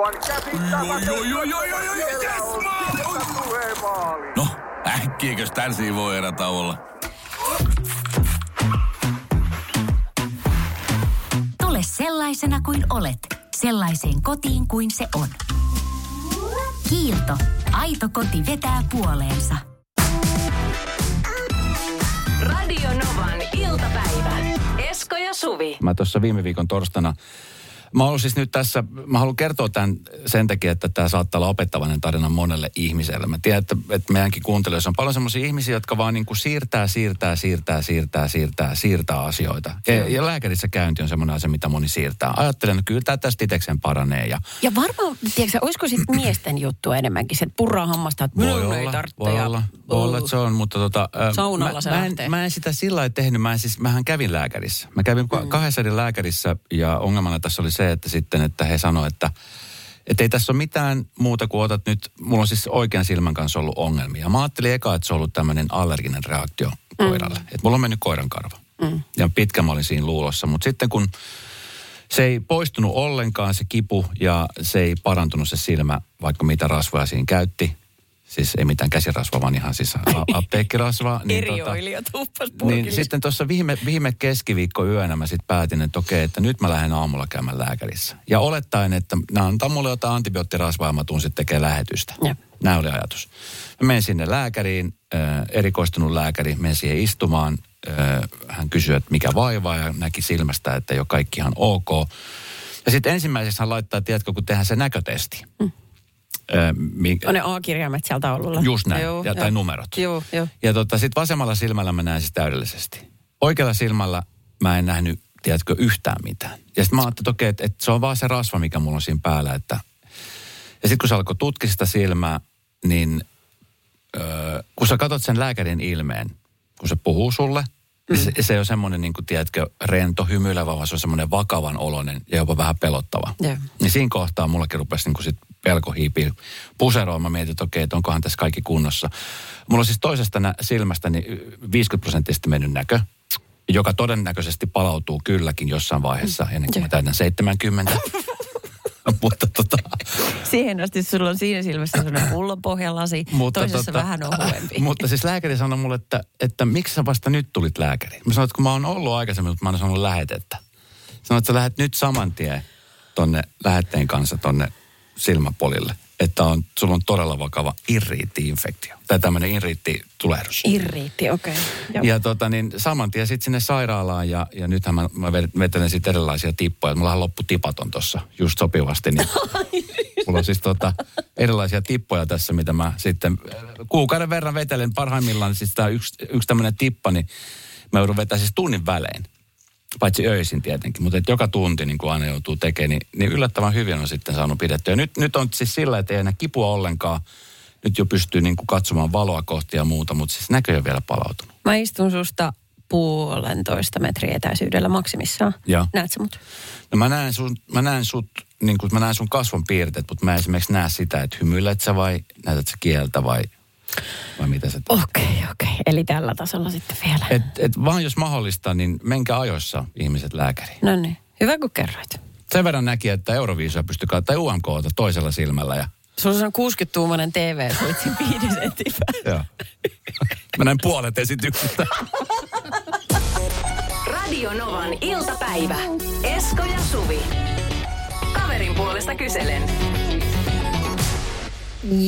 Aivan yes. No, äkkiäkös tän voi erätä olla? Tule sellaisena kuin olet, sellaiseen kotiin kuin se on. Kiilto. Aito koti vetää puoleensa. Radio Novan iltapäivä. Esko ja Suvi. Mä tuossa viime viikon torstaina, mä haluan siis nyt tässä, mä haluan kertoa tämän sen takia, että tämä saattaa olla opettavainen tarina monelle ihmiselle. Mä tiedän, että, että meidänkin kuuntelijoissa on paljon semmoisia ihmisiä, jotka vaan niin kuin siirtää, siirtää, siirtää, siirtää, siirtää, siirtää asioita. Ja, ja lääkärissä käynti on semmoinen asia, mitä moni siirtää. Ajattelen, että kyllä tämä tästä itsekseen paranee. Ja Ja varmaan, tiedätkö, olisiko sitten miesten juttu enemmänkin, se, että purraa hammasta, että minun ei tarvitse. voi olla, voi olla, että se on, mutta tota, Saunalla mä, se mä, lähtee. en, mä en sitä sillä lailla tehnyt, mä en siis, mähän kävin lääkärissä. Mä kävin mm. kahdessa eri lääkärissä ja ongelmana tässä oli se, että sitten, että he sanoivat, että että ei tässä ole mitään muuta kuin otat nyt, mulla on siis oikean silmän kanssa ollut ongelmia. Mä ajattelin eka, että se on ollut tämmöinen allerginen reaktio koiralle. Että mulla on mennyt koiran karva. Mm. Ja pitkä mä olin siinä luulossa, mutta sitten kun se ei poistunut ollenkaan se kipu ja se ei parantunut se silmä, vaikka mitä rasvoja siinä käytti. Siis ei mitään käsirasvaa, vaan ihan siis a- apteekkirasvaa. Eri tota, niin sitten tuossa viime, viime keskiviikko yönä mä sitten päätin, että okei, että nyt mä lähden aamulla käymään lääkärissä. Ja olettaen, että nämä antaa mulle jotain antibioottirasvaa ja mä tuun sitten tekemään lähetystä. Jep. Nämä oli ajatus. Mä menen sinne lääkäriin, äh, erikoistunut lääkäri, menen siihen istumaan. Äh, hän kysyi, että mikä vaivaa ja näki silmästä, että jo kaikki ihan ok. Ja sitten ensimmäiseksi hän laittaa, tiedätkö, kun tehdään se näkötesti. Mm. Äh, On ne A-kirjaimet sieltä taululla. Just näin, Joo, ja, joo. tai numerot. Joo, joo. Ja tota, sitten vasemmalla silmällä mä näen siis täydellisesti. Oikealla silmällä mä en nähnyt, tiedätkö, yhtään mitään. Ja sitten mä ajattelin, että okei, että, että se on vaan se rasva, mikä mulla on siinä päällä. Että... Ja sitten kun se alkoi tutkia sitä silmää, niin öö, kun sä katsot sen lääkärin ilmeen, kun se puhuu sulle, mm. se, se ei ole semmoinen, niin kuin, tiedätkö, rento, hymyilevä, vaan se on semmoinen vakavan oloinen ja jopa vähän pelottava. Joo. Niin siinä kohtaa mullakin rupesi niin kuin sit pelko hiipii puseroon. Mä mietin, että okei, että onkohan tässä kaikki kunnossa. Mulla on siis toisesta nä- silmästä niin 50 prosenttisesti mennyt näkö, joka todennäköisesti palautuu kylläkin jossain vaiheessa, ennen kuin mä täytän 70. Mutta tota, Siihen asti sulla on siinä silmässä sellainen pullopohjalasi, mutta toisessa tota, vähän ohuempi. Mutta siis lääkäri sanoi mulle, että, että miksi sä vasta nyt tulit lääkäriin? Mä sanoin, että kun mä oon ollut aikaisemmin, mutta mä oon saanut lähetettä. Sanoin, että sä lähdet nyt saman tien tonne lähetteen kanssa tonne silmäpolille. Että on, sulla on todella vakava irriitti-infektio. Tai tämmöinen irriitti-tulehdus. Irriitti, okei. Okay. Ja tota niin, saman tien sitten sinne sairaalaan ja, ja nythän mä, mä vetelen sitten erilaisia tippoja. Mulla loppu tipaton tuossa just sopivasti. Niin mulla on siis tota, erilaisia tippoja tässä, mitä mä sitten kuukauden verran vetelen. Parhaimmillaan siis tää yksi, yksi tämmöinen tippa, niin mä joudun vetämään siis tunnin välein. Paitsi öisin tietenkin, mutta et joka tunti niin kuin aina joutuu tekemään, niin, niin yllättävän hyvin on sitten saanut pidettyä. Nyt, nyt on siis sillä, että ei enää kipua ollenkaan. Nyt jo pystyy niin kuin katsomaan valoa kohti ja muuta, mutta siis näkö ole vielä palautunut. Mä istun susta puolentoista metriä etäisyydellä maksimissaan. Joo. Näet sä mut? No mä näen, sun, mä näen sut, niin kuin, mä näen sun kasvon piirteet, mutta mä esimerkiksi näe sitä, että hymyilet sä vai näytät sä kieltä vai, vai mitä sä teet. Okei, okay, okei. Okay. Eli tällä tasolla sitten vielä. Et, et vaan jos mahdollista, niin menkää ajoissa ihmiset lääkäriin. No niin, hyvä kun kerroit. Sen verran näki, että Euroviisua pystyi katsomaan, tai UMKta toisella silmällä. Ja, Sulla on 60-tuumainen TV, suitsi viiden sentin päällä. joo. mä näin puolet esityksistä. Radio Novan iltapäivä. Esko ja Suvi. Kaverin puolesta kyselen.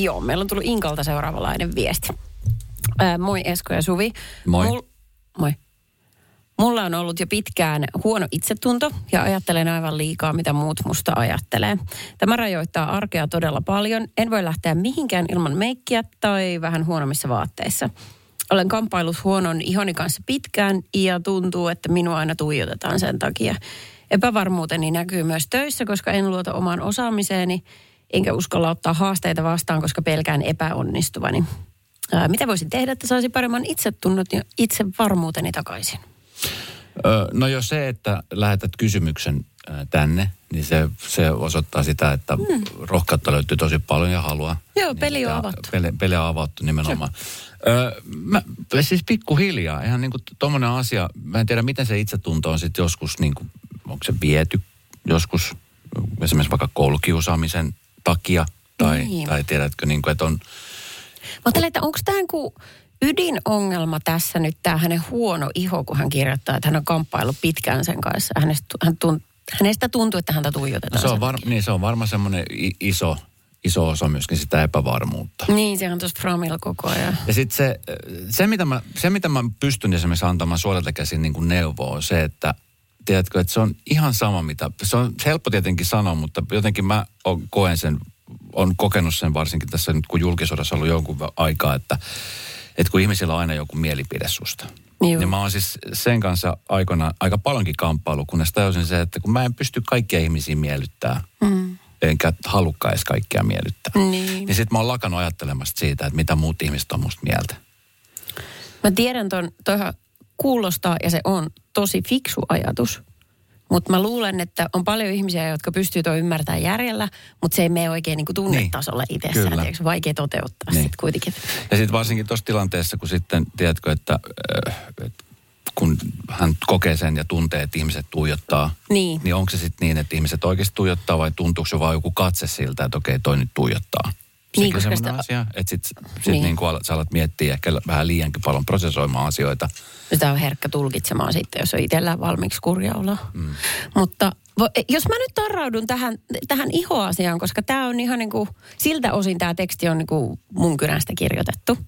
Joo, meillä on tullut Inkalta seuraavanlainen viesti. Ää, moi Esko ja Suvi. Moi. Mul, moi. Mulla on ollut jo pitkään huono itsetunto ja ajattelen aivan liikaa, mitä muut musta ajattelee. Tämä rajoittaa arkea todella paljon. En voi lähteä mihinkään ilman meikkiä tai vähän huonommissa vaatteissa. Olen kamppailut huonon ihoni kanssa pitkään ja tuntuu, että minua aina tuijotetaan sen takia. Epävarmuuteni näkyy myös töissä, koska en luota omaan osaamiseeni, enkä uskalla ottaa haasteita vastaan, koska pelkään epäonnistuvani. Ää, mitä voisin tehdä, että saisin paremman itsetunnot ja itsevarmuuteni takaisin? Ö, no jo se, että lähetät kysymyksen tänne, niin se, se osoittaa sitä, että mm. rohkeutta löytyy tosi paljon ja halua. Joo, peli on Niin, avattu. Peli, peli on avattu nimenomaan. Ö, mä, siis pikkuhiljaa, ihan niin kuin tommonen asia, mä en tiedä miten se itsetunto on sitten joskus, niin kuin, onko se viety joskus esimerkiksi vaikka koulukiusaamisen takia. Tai, Niin. tai tiedätkö, niin kuin, että on... Mä ajattelen, että onko tämä kuin ydinongelma tässä nyt tämä hänen huono iho, kun hän kirjoittaa, että hän on kamppaillut pitkään sen kanssa. Hänestä, hän tunt, hänestä tuntuu, että häntä No tuijotetaan. se, on var, niin, se on varmaan semmoinen iso, iso osa myöskin sitä epävarmuutta. Niin, se on tuossa Framilla koko ajan. Ja sitten se, se, mitä mä, se, mitä mä pystyn esimerkiksi antamaan suoralta käsin niin kuin neuvoa, on se, että tiedätkö, että se on ihan sama mitä, se on helppo tietenkin sanoa, mutta jotenkin mä koen sen, on kokenut sen varsinkin tässä nyt, kun julkisuudessa on ollut jonkun aikaa, että, että kun ihmisillä on aina joku mielipide susta. Niin mä oon siis sen kanssa aikana aika paljonkin kamppailu, kunnes tajusin se, että kun mä en pysty kaikkia ihmisiä miellyttää, mm. enkä halukkaan edes kaikkia miellyttää. Niin. Niin sit mä oon lakannut ajattelemasta siitä, että mitä muut ihmiset on musta mieltä. Mä tiedän ton, toihan kuulostaa ja se on tosi fiksu ajatus. Mutta mä luulen, että on paljon ihmisiä, jotka pystyy tuon ymmärtämään järjellä, mutta se ei mene oikein niin tunnetasolla niin, itsessään. Tiedätkö, vaikea toteuttaa Niin. niin. sitten kuitenkin. Ja sitten varsinkin tuossa tilanteessa, kun sitten, tiedätkö, että äh, et kun hän kokee sen ja tuntee, että ihmiset tuijottaa, Niin. niin onko se sitten niin, että ihmiset oikeasti tuijottaa vai tuntuuko se vaan joku katse siltä, että okei, toi nyt tuijottaa? Niin, Sekin koska semmoinen sitä- asia, että sit, sit Niin. niin. niin kun sä alat miettiä ehkä vähän liiankin paljon prosessoimaan asioita. Sitä on herkkä tulkitsemaan sitten, jos on itsellään valmiiksi kurja olo. Mm. Mutta vo, jos mä nyt tarraudun tähän, tähän ihoasiaan, koska tämä on ihan niin kuin, siltä osin tämä teksti on niin kuin mun kynästä kirjoitettu.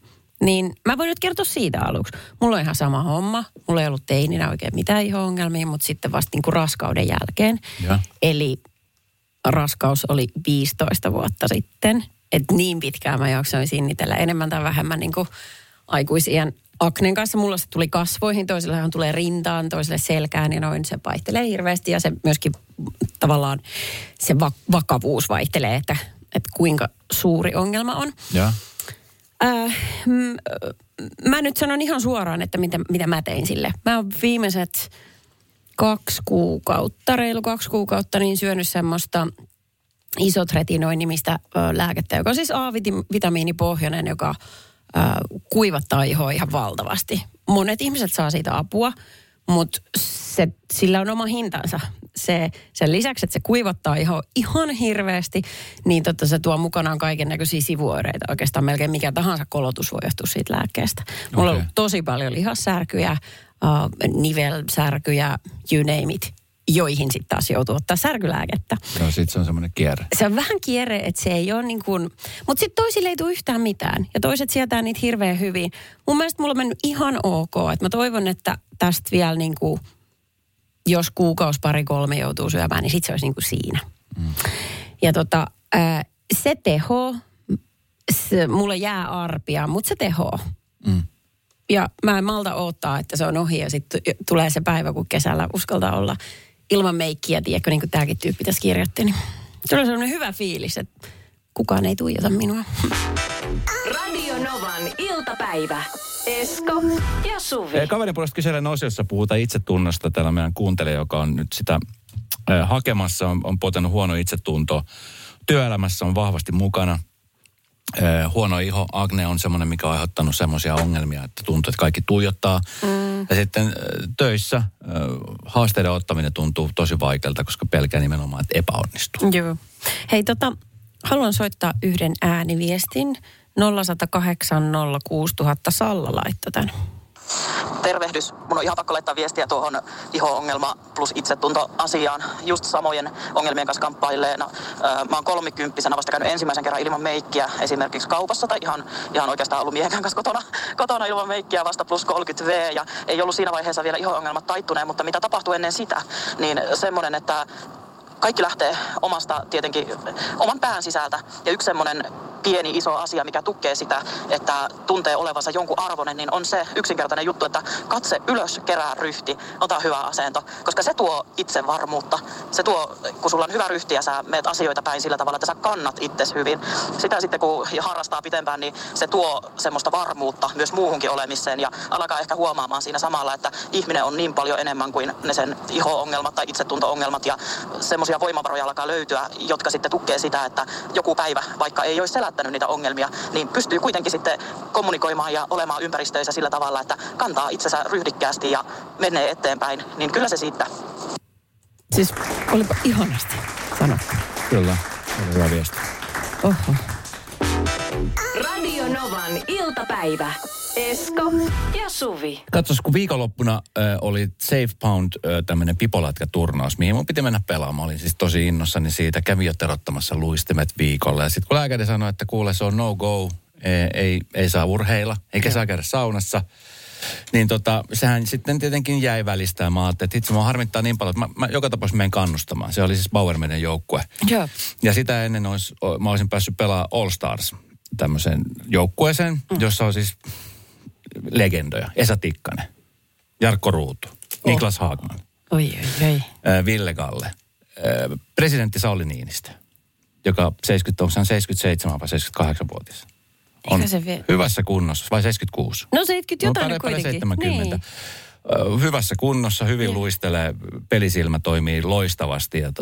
Niin mä voin nyt kertoa siitä aluksi. Mulla on ihan sama homma. Mulla ei ollut teininä oikein mitään iho-ongelmia, mutta sitten vasta niin kuin raskauden jälkeen. Ja. Eli raskaus oli 15 vuotta sitten. Että niin pitkään mä jaksoin sinnitellä enemmän tai vähemmän niin kuin aikuisien aknen kanssa. Mulla se tuli kasvoihin, toisillehan tulee rintaan, toiselle selkään ja noin. Se vaihtelee hirveästi ja se myöskin tavallaan se va- vakavuus vaihtelee, että, että kuinka suuri ongelma on. Ja, Äh, mm, äh, mä nyt sanon ihan suoraan, että mitä, mitä mä tein sille. Mä oon viimeiset kaksi kuukautta, reilu kaksi kuukautta, niin syönyt semmoista isotretinoin nimistä ö, lääkettä, joka on siis A-vitamiinipohjainen, joka ö, kuivattaa ihoa ihan valtavasti. Monet ihmiset saa siitä apua, mutta se, sillä on oma hintansa. Se, sen lisäksi, että se kuivattaa ihoa ihan hirveästi, niin totta se tuo mukanaan kaiken näköisiä sivuoireita. Oikeastaan melkein mikä tahansa kolotus voi johtua siitä lääkkeestä. Mulla on Okei. ollut tosi paljon lihassärkyjä, uh, nivelsärkyjä, you name it, joihin sitten taas joutuu ottaa särkylääkettä. ja sitten se on semmoinen kierre. Se on vähän kierre, että se ei ole niin kuin... Mutta sitten toisille ei tule yhtään mitään. Ja toiset sietää niitä hirveän hyvin. Mun mielestä mulla on mennyt ihan ok. Että mä toivon, että tästä vielä niin kuin... Jos kuukausi, pari, kolme joutuu syömään, niin sitten se olisi niin kuin siinä. Mm. Ja tota, se teho, se, mulle jää arpia, mutta se teho. Mm. Ja mä en malta odottaa, että se on ohi ja sitten tulee se päivä, kun kesällä uskaltaa olla ilman meikkiä, tiedätkö, niin kuin tämäkin tyyppi tässä kirjoitti. Niin se on sellainen hyvä fiilis, että kukaan ei tuijota minua. Radio Novan iltapäivä. Esko ja Suvi. Eh, Kaverin puolesta kyselen osiossa puhutaan itsetunnosta. Täällä meidän kuuntelija, joka on nyt sitä eh, hakemassa, on, on potenut huono itsetunto. Työelämässä on vahvasti mukana. Eh, huono iho, akne on semmoinen, mikä on aiheuttanut semmoisia ongelmia, että tuntuu, että kaikki tuijottaa. Mm. Ja sitten eh, töissä eh, haasteiden ottaminen tuntuu tosi vaikealta, koska pelkää nimenomaan, että epäonnistuu. Joo. Hei tota, haluan soittaa yhden ääniviestin. 0108 06000 Salla laittoi tämän. Tervehdys. Mun on ihan pakko laittaa viestiä tuohon iho-ongelma plus itsetunto-asiaan. Just samojen ongelmien kanssa kamppaileena. Öö, Mä oon kolmikymppisenä vasta käynyt ensimmäisen kerran ilman meikkiä esimerkiksi kaupassa tai ihan, ihan oikeastaan ollut miehen kanssa kotona, kotona ilman meikkiä vasta plus 30 V. Ja ei ollut siinä vaiheessa vielä iho-ongelmat taittuneen, mutta mitä tapahtui ennen sitä, niin semmoinen, että kaikki lähtee omasta tietenkin oman pään sisältä. Ja yksi semmoinen pieni iso asia, mikä tukee sitä, että tuntee olevansa jonkun arvoinen, niin on se yksinkertainen juttu, että katse ylös, kerää ryhti, ota hyvä asento. Koska se tuo itsevarmuutta. Se tuo, kun sulla on hyvä ryhti ja sä meet asioita päin sillä tavalla, että sä kannat itses hyvin. Sitä sitten kun harrastaa pitempään, niin se tuo semmoista varmuutta myös muuhunkin olemiseen. Ja alkaa ehkä huomaamaan siinä samalla, että ihminen on niin paljon enemmän kuin ne sen iho-ongelmat tai itsetunto-ongelmat. Ja semmoisia voimavaroja alkaa löytyä, jotka sitten tukee sitä, että joku päivä, vaikka ei olisi selättänyt niitä ongelmia, niin pystyy kuitenkin sitten kommunikoimaan ja olemaan ympäristöissä sillä tavalla, että kantaa itsensä ryhdikkäästi ja menee eteenpäin. Niin kyllä se siitä. Siis olipa ihanasti sanottu. Kyllä, oli hyvä viesti. Oho. Radio Novan iltapäivä. Esko ja Suvi. Katsos, kun viikonloppuna äh, oli Safe Pound äh, tämmöinen pipolätkäturnaus, mihin mun piti mennä pelaamaan. Olin siis tosi innossani siitä. Kävin jo terottamassa luistimet viikolla. Ja sitten kun lääkäri sanoi, että kuule se on no go, ei, ei, ei saa urheilla, eikä saa käydä saunassa. Niin tota, sehän sitten tietenkin jäi välistä ja mä ajattelin, että itse mua harmittaa niin paljon, että mä, mä joka tapauksessa menen kannustamaan. Se oli siis Bauermeiden joukkue. Joo. Ja sitä ennen olisi, mä olisin päässyt pelaamaan All Stars tämmöiseen joukkueeseen, mm. jossa on siis legendoja. Esa Tikkanen, Jarkko Ruutu, oh. Niklas Haagman, Oi, oi, oi. Ville Galle, presidentti Sauli Niinistö, joka 70, onko hän 77 vai 78-vuotias. On Eikä se vie- hyvässä kunnossa, vai 76? No 70 jotain no, kuitenkin. 70. Niin. Hyvässä kunnossa, hyvin luistelee, pelisilmä toimii loistavasti. Ja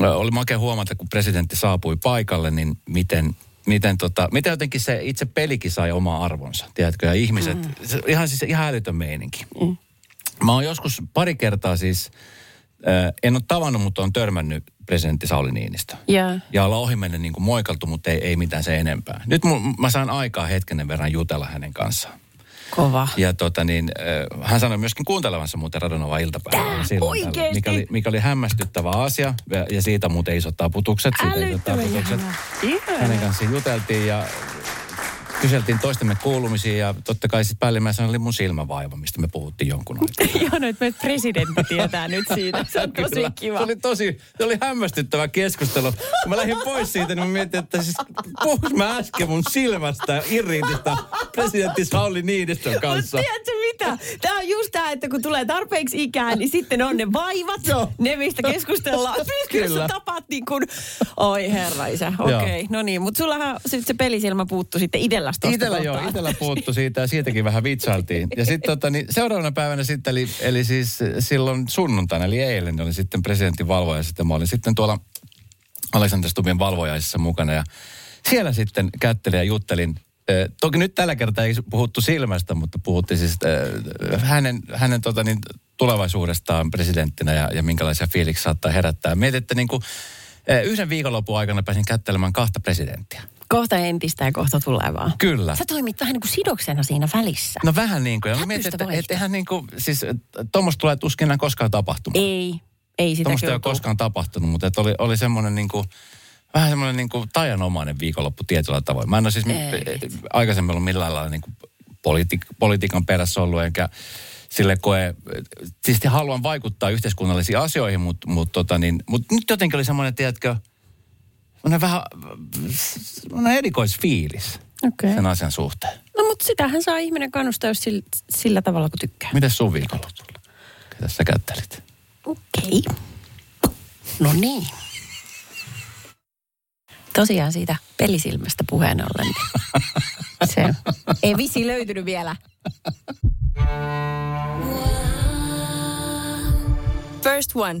ö, oli makea huomata, kun presidentti saapui paikalle, niin miten, miten, tota, miten jotenkin se itse pelikin sai oma arvonsa, tiedätkö? Ja ihmiset, mm. se, ihan siis ihan älytön meininki. Mm. Mä oon joskus pari kertaa siis, äh, en ole tavannut, mutta on törmännyt presidentti Sauli Niinistö. Joo. Ja ollaan ohimennen niin kuin moikaltu, mutta ei, ei mitään se enempää. Nyt mun, mä saan aikaa hetkenen verran jutella hänen kanssaan. Kova. Ja tota niin, äh, hän sanoi myöskin kuuntelevansa muuten Radonova iltapäivällä. silloin oikeesti? Mikä oli, mikä oli hämmästyttävä asia. Ja, ja siitä muuten isot taputukset. Siitä isot taputukset. Hänen kanssaan juteltiin ja kyseltiin toistemme kuulumisia. Ja totta kai sitten päällimmäisenä oli mun silmävaiva, mistä me puhuttiin jonkun aikaa. Joo, nyt meitä presidentti tietää nyt siitä. Se on tosi Kyllä. kiva. Se oli tosi, se oli hämmästyttävä keskustelu. Kun mä lähdin pois siitä, niin mä mietin, että siis puhuis mä äsken mun silmästä ja irritistä presidentti Sauli Niinistön kanssa. Mutta tiedätkö mitä? Tämä on just tämä, että kun tulee tarpeeksi ikää, niin sitten on ne vaivat, Joo. ne mistä keskustellaan. Kyllä Kyllä. sä tapaat niin kuin, oi herra isä, okei, okay, no niin. Mutta sullahan sit se pelisilmä puuttu sitten itselläsi tosta Itellä joo, itellä puuttu siitä ja siitäkin vähän vitsailtiin. Ja sitten tota, niin seuraavana päivänä sitten, eli, eli siis silloin sunnuntaina, eli eilen, oli sitten presidentin valvoja. Sitten mä olin sitten tuolla Alexander Stubin valvojaisissa mukana ja siellä sitten kättelin ja juttelin. Toki nyt tällä kertaa ei puhuttu silmästä, mutta puhuttiin siis hänen, hänen tota, niin, tulevaisuudestaan presidenttinä ja, ja minkälaisia fiiliksiä saattaa herättää. Mietin, että niin kuin, yhden viikonlopun aikana pääsin kättelemään kahta presidenttiä. Kohta entistä ja kohta tulevaa. Kyllä. Sä toimit vähän niin kuin sidoksena siinä välissä. No vähän niin kuin. Ja mietin, että et, eihän niin kuin, siis tuommoista tulee tuskin enää koskaan tapahtumaan. Ei, ei sitä Tuommoista ei ole koskaan tapahtunut, mutta että oli, oli semmoinen niin kuin, vähän semmoinen niin kuin tajanomainen viikonloppu tietyllä tavoin. Mä en ole siis Ei. eh, aikaisemmin ollut millään lailla niin kuin politi- politiikan perässä ollut, enkä sille koe, siis haluan vaikuttaa yhteiskunnallisiin asioihin, mutta mut, tota niin, mut nyt jotenkin oli semmoinen, tiedätkö, semmoinen vähän, semmoinen erikoisfiilis Okei. sen asian suhteen. No mutta sitähän saa ihminen kannustaa, jos sillä, sillä tavalla kun tykkää. Miten sun viikonloppu? Ketä sä kättelit? Okei. No niin. Tosiaan siitä pelisilmästä puheen ollen. niin Se ei visi löytynyt vielä. First One.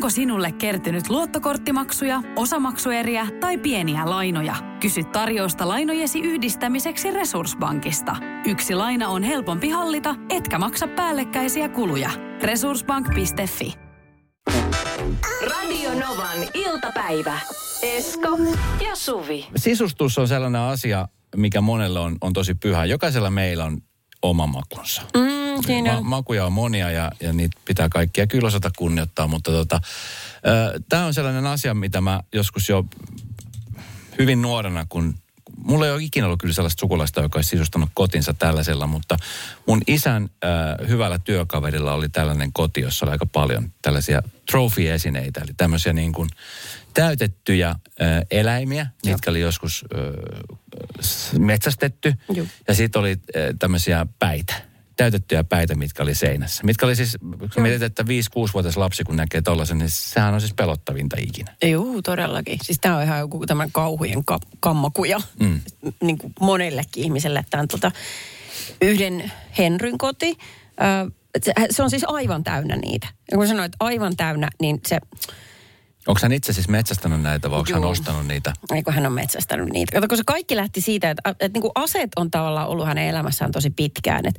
Onko sinulle kertynyt luottokorttimaksuja, osamaksueriä tai pieniä lainoja? Kysy tarjousta lainojesi yhdistämiseksi Resurssbankista. Yksi laina on helpompi hallita, etkä maksa päällekkäisiä kuluja. Resurssbank.fi Radio Novan iltapäivä. Esko ja Suvi. Sisustus on sellainen asia, mikä monelle on, on tosi pyhä. Jokaisella meillä on oma makunsa. Mm, siinä Ma- makuja on monia ja, ja niitä pitää kaikkia kyllä osata kunnioittaa, mutta tota, tämä on sellainen asia, mitä mä joskus jo hyvin nuorena, kun mulla ei ole ikinä ollut kyllä sellaista sukulaista, joka olisi sisustanut kotinsa tällaisella, mutta mun isän äh, hyvällä työkaverilla oli tällainen koti, jossa oli aika paljon tällaisia trophy-esineitä, eli tämmöisiä niin kuin täytettyjä äh, eläimiä, mitkä oli joskus äh, metsästetty, Joo. ja sitten oli äh, tämmöisiä päitä, täytettyjä päitä, mitkä oli seinässä. Mitkä oli siis, kun mietit, että 5-6-vuotias lapsi, kun näkee tollasen, niin sehän on siis pelottavinta ikinä. Joo, todellakin. Siis tämä on ihan joku tämän kauhujen ka- kammakuja mm. niin kuin monellekin ihmiselle. Tämä on tota, yhden Henryn koti. Ö, se, se on siis aivan täynnä niitä. Ja kun sanoit aivan täynnä, niin se... Onko hän itse siis metsästänyt näitä vai onko hän ostanut niitä? Ei kun hän on metsästänyt niitä. Kato, kun se kaikki lähti siitä, että, että niin kuin aseet on tavallaan ollut hänen elämässään tosi pitkään. Et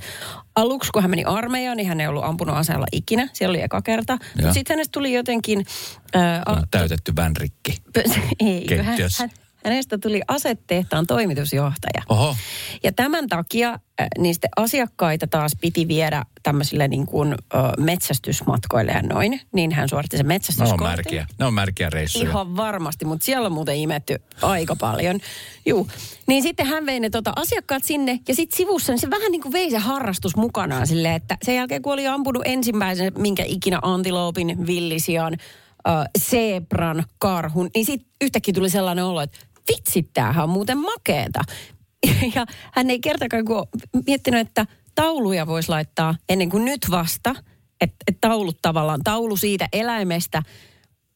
aluksi kun hän meni armeijaan, niin hän ei ollut ampunut aseella ikinä. Siellä oli eka kerta. Mutta sitten hänestä tuli jotenkin... Ää, a, Täytetty vänrikki. ei, hän, hän, hänestä tuli asetehtaan toimitusjohtaja. Oho. Ja tämän takia äh, niin sitten asiakkaita taas piti viedä tämmöisille niin kuin, ö, metsästysmatkoille ja noin. Niin hän suoritti sen Ne on märkiä. Ne on märkiä reissuja. Ihan varmasti, mutta siellä on muuten imetty aika paljon. Juu. Niin sitten hän vei ne tota asiakkaat sinne ja sitten sivussa niin se vähän niin kuin vei se harrastus mukanaan silleen, että sen jälkeen kun oli ampunut ensimmäisen minkä ikinä antiloopin, villisian, äh, zebran, karhun, niin sitten yhtäkkiä tuli sellainen olo, että vitsi, tämähän on muuten makeeta. Ja hän ei kertakaan kun miettinyt, että tauluja voisi laittaa ennen kuin nyt vasta, että, että taulut tavallaan, taulu siitä eläimestä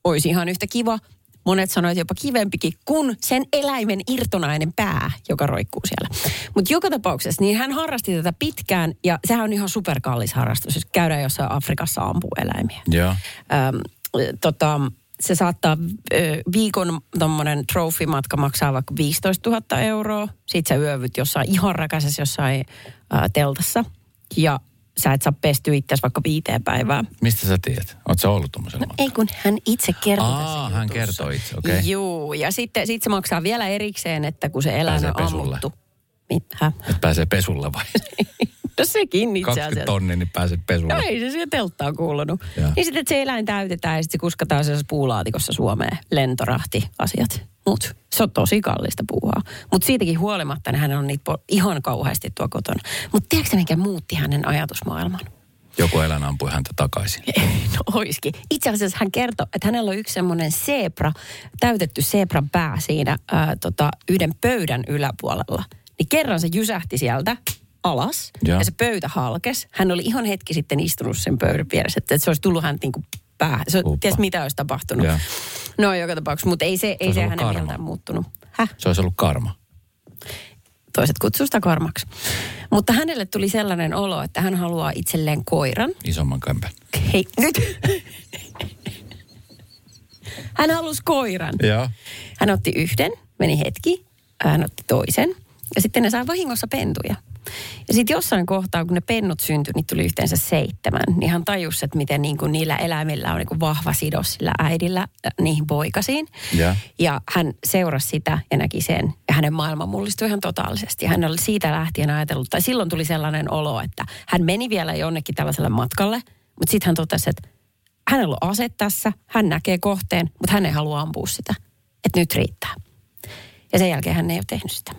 olisi ihan yhtä kiva. Monet sanoivat jopa kivempikin kuin sen eläimen irtonainen pää, joka roikkuu siellä. Mutta joka tapauksessa, niin hän harrasti tätä pitkään ja sehän on ihan superkallis harrastus, jos käydään jossain Afrikassa ampuu eläimiä. Joo. Öm, tota, se saattaa viikon tommonen trophy-matka maksaa vaikka 15 000 euroa. Sitten sä yövyt jossain ihan rakaisessa jossain ä, teltassa. Ja sä et saa pestyä itse vaikka viiteen päivään. Mistä sä tiedät? Oot sä ollut tuommoisella? No, ei kun hän itse kertoi Aa, tässä hän jutussa. kertoo itse, okei. Okay. Juu, ja sitten sit se maksaa vielä erikseen, että kun se eläin on pesulle. ammuttu. Mitä? Et pääsee pesulle vai? No sekin itse 20 asiassa. tonnia, niin pääset pesulle. No ei se siihen telttaan kuulunut. Joo. Niin sitten, että se eläin täytetään ja sitten se kuskataan sellaisessa puulaatikossa Suomeen. Lentorahti asiat. Mut se on tosi kallista puuhaa. Mutta siitäkin huolimatta niin hänellä on niitä po- ihan kauheasti tuo kotona. Mutta tiedätkö mikä muutti hänen ajatusmaailman? Joku eläin ampui häntä takaisin. No oiskin. Itse asiassa hän kertoi, että hänellä on yksi semmoinen zebra, täytetty zebran pää siinä ää, tota, yhden pöydän yläpuolella. Niin kerran se jysähti sieltä alas Joo. ja se pöytä halkes. Hän oli ihan hetki sitten istunut sen pöydän vieressä, että se olisi tullut hän niin kuin päähän. Se, ties mitä olisi tapahtunut. Joo. No joka tapauksessa, mutta ei se, ei se hänen karma. mieltään muuttunut. Häh? Se olisi ollut karma. Toiset kutsuu sitä karmaksi. Mutta hänelle tuli sellainen olo, että hän haluaa itselleen koiran. Isomman kämpän. Hei, nyt. Hän halusi koiran. Joo. Hän otti yhden, meni hetki, hän otti toisen ja sitten ne sai vahingossa pentuja. Ja sitten jossain kohtaa, kun ne pennut syntyi, niin tuli yhteensä seitsemän. Niin hän tajusi, että miten niin kuin niillä eläimillä on niin kuin vahva sidos sillä äidillä äh, niihin poikasiin. Ja. Ja hän seurasi sitä ja näki sen. Ja hänen maailma mullistui ihan totaalisesti. Hän oli siitä lähtien ajatellut, tai silloin tuli sellainen olo, että hän meni vielä jonnekin tällaiselle matkalle. Mutta sitten hän totesi, että hänellä on ase tässä, hän näkee kohteen, mutta hän ei halua ampua sitä. Että nyt riittää. Ja sen jälkeen hän ei ole tehnyt sitä.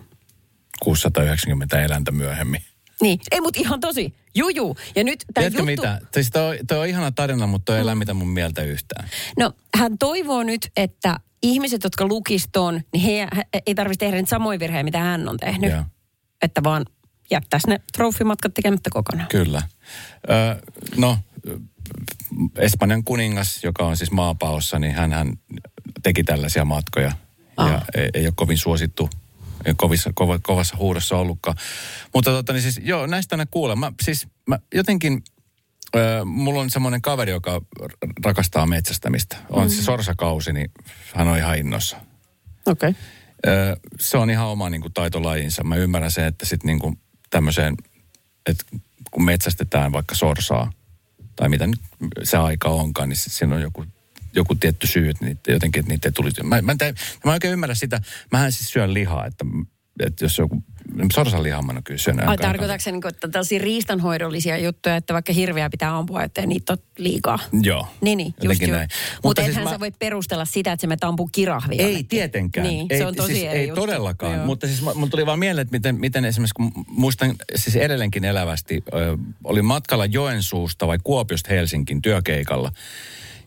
690 eläintä myöhemmin. Niin, ei mut ihan tosi. Juju. Ja nyt tämä juttu... mitä? Siis toi, toi on ihana tarina, mutta toi ei lämmitä mun mieltä yhtään. No, hän toivoo nyt, että ihmiset, jotka lukis ton, niin he, he ei tarvitse tehdä niitä samoja virheitä, mitä hän on tehnyt. Joo. Että vaan jättäisi ne trofimatkat tekemättä kokonaan. Kyllä. Ö, no, Espanjan kuningas, joka on siis maapaossa, niin hän, hän teki tällaisia matkoja. Ah. Ja ei, ei ole kovin suosittu, kovissa, kova, kovassa huudossa ollutkaan. Mutta tota, niin siis, joo, näistä aina kuulen. Mä, siis mä jotenkin, ö, mulla on semmoinen kaveri, joka rakastaa metsästämistä. On Mm. se sorsakausi, niin hän on ihan innossa. Okei. Okay. Ö, se on ihan oma niin kuin, taitolajinsa. Mä ymmärrän sen, että sitten niin kuin, tämmöiseen, että kun metsästetään vaikka sorsaa, tai mitä nyt se aika onkaan, niin siinä on joku, joku tietty syy, että niitä, jotenkin, että niitä ei tulisi. Mä, mä, en, mä en oikein ymmärrä sitä. Mähän siis syön lihaa, että, että jos joku, sorsan lihaa mä en ole kyllä syönyt. Ai tarkoitatko se, niin että tällaisia riistanhoidollisia juttuja, että vaikka hirveä pitää ampua, että niitä on liikaa? Joo. Niin, niin just näin. Mutta Mutta siis siis ethän mä- sä voi perustella sitä, että se me ampuu kirahvia. Ei jonnekin. tietenkään. Niin, ei, se on tosi siis, eri Ei juttu. todellakaan. Joo. Mutta siis mulla tuli vaan mieleen, että miten, miten esimerkiksi, kun muistan siis edelleenkin elävästi, ö, olin matkalla Joensuusta vai Kuopiosta Helsinkin työkeikalla.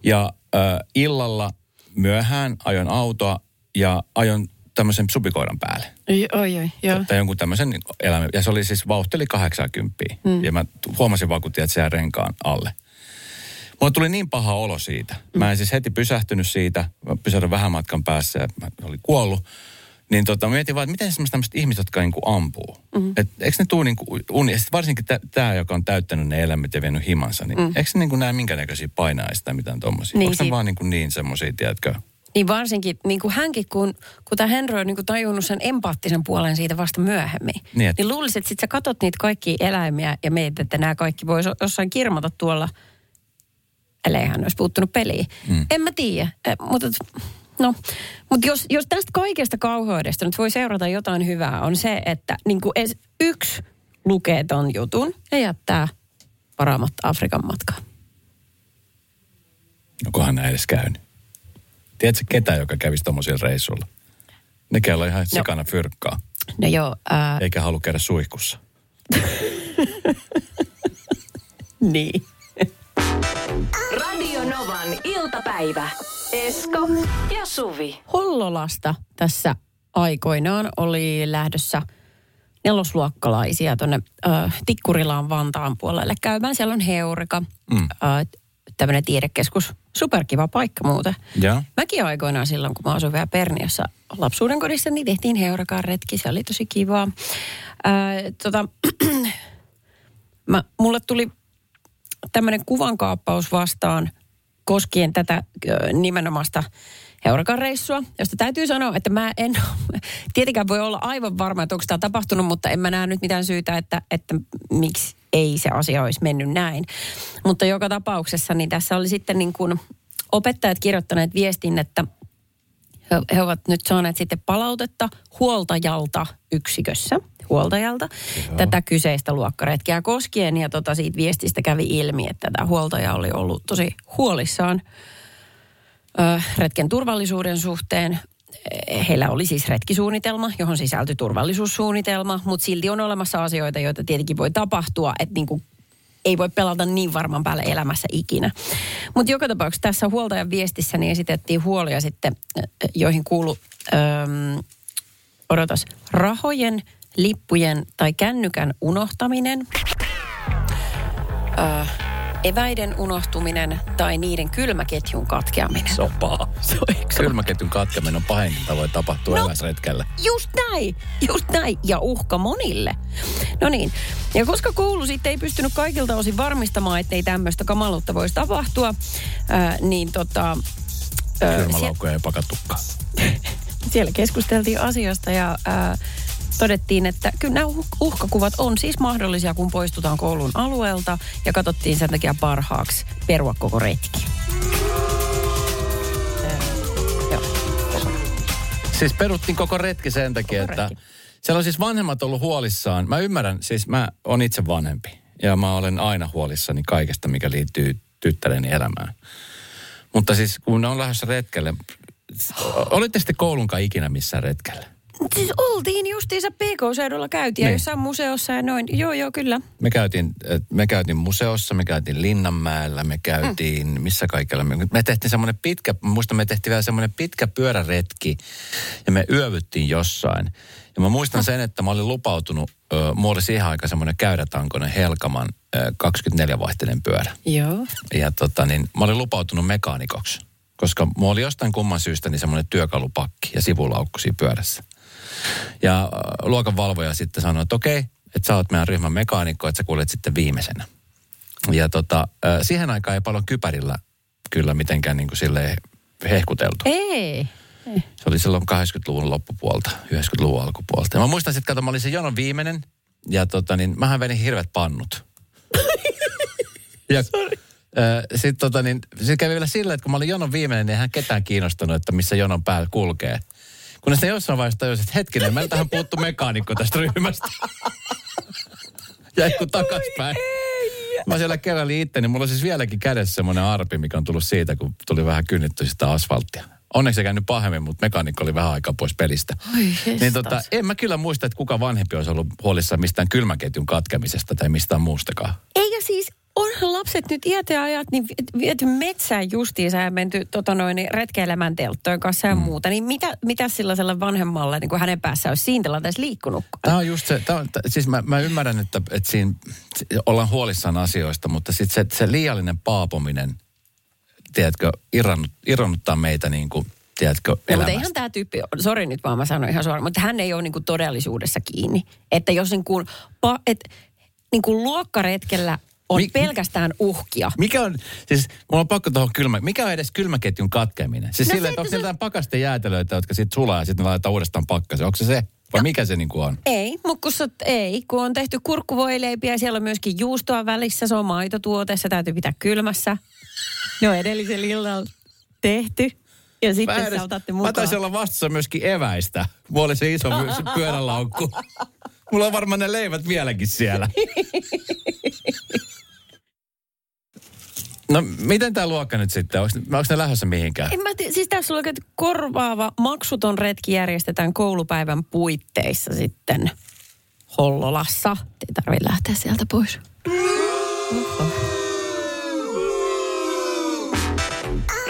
Ja ö, illalla myöhään ajoin autoa ja ajoin tämmöisen supikoiran päälle. Oi, oi, oi joo. Tai jonkun tämmöisen eläimen. Ja se oli siis vauhteli 80. Mm. Ja mä huomasin vaan, kun tiedät, se jää renkaan alle. Mulle tuli niin paha olo siitä. Mä en siis heti pysähtynyt siitä. Mä pysähdyin vähän matkan päässä ja mä olin kuollut. Niin tota, mietin vaan, että miten semmoiset tämmöiset ihmiset, jotka niinku ampuu. Mm. Et eikö ne tuu niinku uni, ja varsinkin tämä, joka on täyttänyt ne elämät ja vienyt himansa, niin mm. eikö ne niinku näe minkä näköisiä painaista tai mitään tommosia? Niin, Onko ne vaan niinku niin semmoisia, tiedätkö? Niin varsinkin niin kuin hänkin, kun, kun tämä Henry on niin kuin tajunnut sen empaattisen puolen siitä vasta myöhemmin. Niin, et- niin luulisit, että sit sä katot niitä kaikkia eläimiä ja mietit, että nämä kaikki voisi jossain kirmata tuolla, ellei hän olisi puuttunut peliin. Mm. En mä tiedä, eh, mutta no, mutta jos, jos tästä kaikesta kauheudesta nyt voi seurata jotain hyvää, on se, että niin kuin edes yksi lukee ton jutun ja jättää varaamatta Afrikan matkaa. Onkohan näin edes käynyt? Tiedätkö ketä, joka kävisi tommosilla reissuilla? Ne kello ihan sikana fyrkkaa, No joo, ää, eikä halua käydä suihkussa. niin. Radio Novan iltapäivä. Esko ja Suvi. Hollolasta tässä aikoinaan oli lähdössä nelosluokkalaisia tuonne äh, Tikkurilaan Vantaan puolelle käymään. Siellä on Heureka, mm. äh, tämmöinen tiedekeskus. Superkiva paikka muuten. Ja? Mäkin aikoinaan silloin, kun mä asuin vielä Perniössä lapsuuden kodissa, niin tehtiin Heurekaan retki. Se oli tosi kivaa. Äh, tota, mä, mulle tuli tämmöinen kuvankaappaus vastaan koskien tätä nimenomaista Heurakan reissua, josta täytyy sanoa, että mä en tietenkään voi olla aivan varma, että onko tämä tapahtunut, mutta en mä näe nyt mitään syytä, että, että miksi ei se asia olisi mennyt näin. Mutta joka tapauksessa niin tässä oli sitten niin kuin opettajat kirjoittaneet viestin, että he ovat nyt saaneet sitten palautetta huoltajalta yksikössä, huoltajalta, Joo. tätä kyseistä luokkaretkeä koskien. Ja tota, siitä viestistä kävi ilmi, että tämä huoltaja oli ollut tosi huolissaan ö, retken turvallisuuden suhteen. Eh, Heillä oli siis retkisuunnitelma, johon sisältyi turvallisuussuunnitelma, mutta silti on olemassa asioita, joita tietenkin voi tapahtua, että niin kuin ei voi pelata niin varman päälle elämässä ikinä. Mutta joka tapauksessa tässä huoltajan viestissä niin esitettiin huolia sitten, ö, joihin kuulu, öm, odotas, rahojen, lippujen tai kännykän unohtaminen, ö, eväiden unohtuminen tai niiden kylmäketjun katkeaminen. Se on paha. Se on, eikö se? Kylmäketjun katkeminen on pahin, mitä voi tapahtua No. eväsretkellä. Just näin, just näin. Ja uhka monille. No niin. Ja koska koulu sitten ei pystynyt kaikilta osin varmistamaan, ettei tämmöistä kamaluutta voisi tapahtua, ää, niin tota... sie- Kylmälaukkuja ei pakattukaan. siellä keskusteltiin asiasta ja ää, todettiin, että kyllä nämä uh- uhkakuvat on siis mahdollisia, kun poistutaan koulun alueelta ja katsottiin sen takia parhaaksi perua koko retki. Joo. Siis peruttiin koko retki sen takia, Koko että retki. siellä on siis vanhemmat ollut huolissaan. Mä ymmärrän, siis mä on itse vanhempi ja mä olen aina huolissani kaikesta, mikä liittyy tyttäreni elämään. Mutta siis kun ne on lähdössä retkelle, olitte sitten koulunkaan ikinä missään retkellä? Siis oltiin justiinsa PK-seudulla käytiin Niin. jossain museossa ja noin. Joo, joo, kyllä. Me käytiin, me käytiin museossa, me käytiin Linnanmäellä, me käytiin, mm. missä kaikella. Me, me tehtiin semmoinen pitkä, muistan me tehtiin vielä semmoinen pitkä pyöräretki ja me yövyttiin jossain. Ja mä muistan sen, että mä olin lupautunut, äh, mulla oli siihen aikaan semmoinen käydätankoinen Helkaman äh, 24-vaihteinen pyörä. Joo. Ja tota niin, mä olin lupautunut mekaanikoksi, koska mulla oli jostain kumman syystä niin semmoinen työkalupakki ja sivulaukku siinä pyörässä. Ja äh, luokanvalvoja sitten sanoi, että okei, että sä oot meidän ryhmän mekaanikko, että sä kuljet sitten viimeisenä. Ja tota, äh, siihen aikaan ei paljon kypärillä kyllä mitenkään niin kuin silleen hehkuteltu. Ei. Se oli silloin 80-luvun loppupuolta, 90-luvun alkupuolta. Ja mä muistan sitten, kato, mä olin se jonon viimeinen. Ja tota niin, mähän vedin hirvet pannut. ja sitten tota niin, se kävi vielä sillä, että kun mä olin jonon viimeinen, niin eihän ketään kiinnostanut, että missä jonon pää kulkee. Kunnes ne jossain vaiheessa tajusin, että hetkinen, meiltähän puuttu mekaanikko tästä ryhmästä. Jäi kun takaspäin. Mä siellä kerran itse, niin mulla on siis vieläkin kädessä semmoinen arpi, mikä on tullut siitä, kun tuli vähän kynnitty sitä asfalttia. Onneksi ei käynyt pahemmin, mutta mekaanikko oli vähän aikaa pois pelistä. niin tota, en mä kyllä muista, että kuka vanhempi olisi ollut huolissaan mistään kylmäketjun katkemisesta tai mistään muustakaan. Eikä siis, onhan lapset nyt iät ja ajat, niin vi- viety metsään justiinsa ja menty tota noin, niin retkeilemään telttojen kanssa ja mm. muuta. Niin mitä, mitä sellaiselle vanhemmalle, niin kuin hänen päässään olisi siinä tilanteessa liikkunut? Tämä on just se, tämä on, t- siis mä, mä ymmärrän, että, että siinä si- ollaan huolissaan asioista, mutta sitten se, se liiallinen paapominen, tiedätkö, irrannut, meitä niin kuin, tiedätkö, No, mutta eihän tämä tyyppi, sori nyt vaan mä sanoin ihan suoraan, mutta hän ei ole niinku todellisuudessa kiinni. Että jos niinku, pa, et, niinku luokkaretkellä on Mi- pelkästään uhkia. Mikä on, siis mulla on pakko tuohon kylmä, mikä on edes kylmäketjun katkeminen? Siis No no se, että onko se- jotain pakasten jäätelöitä, jotka sitten sulaa ja sitten laitetaan uudestaan pakkaseen? Onko se se? Vai mikä se niinku on? Ei, mutta ei, kun on tehty kurkkuvoileipiä, siellä on myöskin juustoa välissä, se on maitotuote, se täytyy pitää kylmässä. Ne on edellisen illalla tehty. Ja sitten edes- sä otatte mä mukaan. taisin olla vastassa myöskin eväistä. Mulla oli se iso se pyörälaukku. Mulla on varmaan ne leivät vieläkin siellä. No miten tämä luokka nyt sitten? Onko, onko ne lähdössä mihinkään? En mä tiedä, siis tässä lukee, että korvaava maksuton retki järjestetään koulupäivän puitteissa sitten Hollolassa. Ei tarvitse lähteä sieltä pois.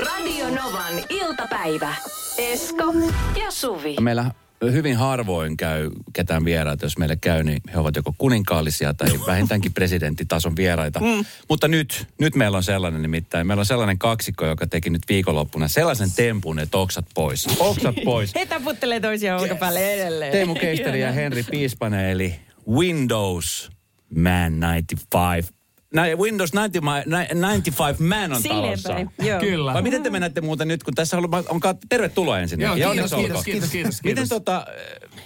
Radio Novan iltapäivä. Esko ja Suvi. Meillä hyvin harvoin käy ketään vieraita. Jos meille käy, niin he ovat joko kuninkaallisia tai vähintäänkin presidenttitason vieraita. Mm. Mutta nyt, nyt meillä on sellainen nimittäin. Meillä on sellainen kaksikko, joka teki nyt viikonloppuna sellaisen tempun, että oksat pois. Oksat pois. He taputtelee toisiaan olkapäälle edelleen. Teemu Keisteri ja Henri Piispanen, eli Windows Man 95. Näin, Windows 90, 95 Man on Silleen talossa. päin, joo. Kyllä. Vai miten te menette muuten nyt, kun tässä on, on tervetuloa ensin. Joo, ja kiitos, onneksi kiitos, olkoon. kiitos, kiitos, Miten kiitos. tota,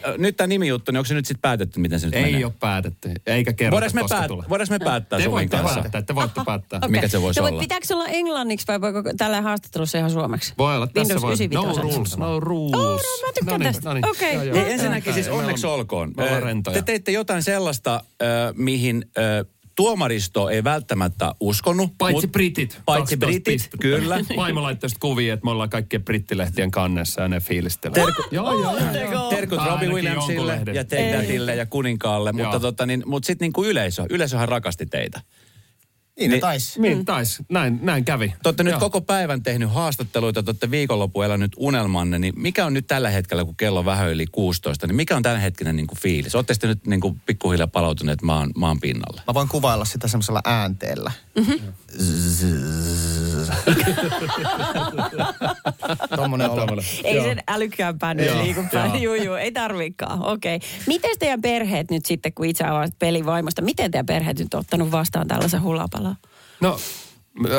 äh, nyt tämä nimijuttu, niin onko se nyt sitten päätetty, miten se nyt menee? Ei ole päätetty, eikä kerrota, Voidaanko me, koska päät- tulee. voidaanko me päättää Te Suvin voitte kanssa? päättää, te voitte päättää. Okei. Mikä se voisi no, olla? Pitääkö se olla englanniksi vai voiko tällä haastattelussa ihan suomeksi? Voi olla, tässä Windows voi. 95 No rules, no rules. Oh, no, mä tykkään No niin, tästä. no niin. Okei. Ei, ensinnäkin siis onneksi olkoon. Te teitte jotain sellaista, mihin tuomaristo ei välttämättä uskonut. Paitsi mut- britit. Paitsi 12 britit, pistettä. kyllä. Vaimo laittoi sitten kuvia, että me ollaan kaikkien brittilehtien kannessa ja ne fiilistelee. Terkut, Joo, joo, joo, joo. terkut Robbie Williamsille ja Take ja Kuninkaalle, mutta, tota, niin, mutta sitten niinku yleisö, yleisöhän rakasti teitä. Niin, niin taisi. Niin, tais. Näin, näin kävi. Te olette nyt Joo. koko päivän tehnyt haastatteluita, te olette viikonlopun elänyt unelmanne, niin mikä on nyt tällä hetkellä, kun kello on vähän yli 16, niin mikä on tämän hetkinen niin kuin fiilis? Olette sitten nyt niin kuin pikkuhiljaa palautuneet maan, maan pinnalle? Mä voin kuvailla sitä semmoisella äänteellä. Tommonen olo. Ei sen älykkäämpää nyt liiku päin. Juu, juu, ei tarvikaan. Okei. Okay. Miten teidän perheet nyt sitten, kun itse avaat pelin vaimosta, miten teidän perheet nyt on ottanut vastaan tällaisen hulapalon? No, äh,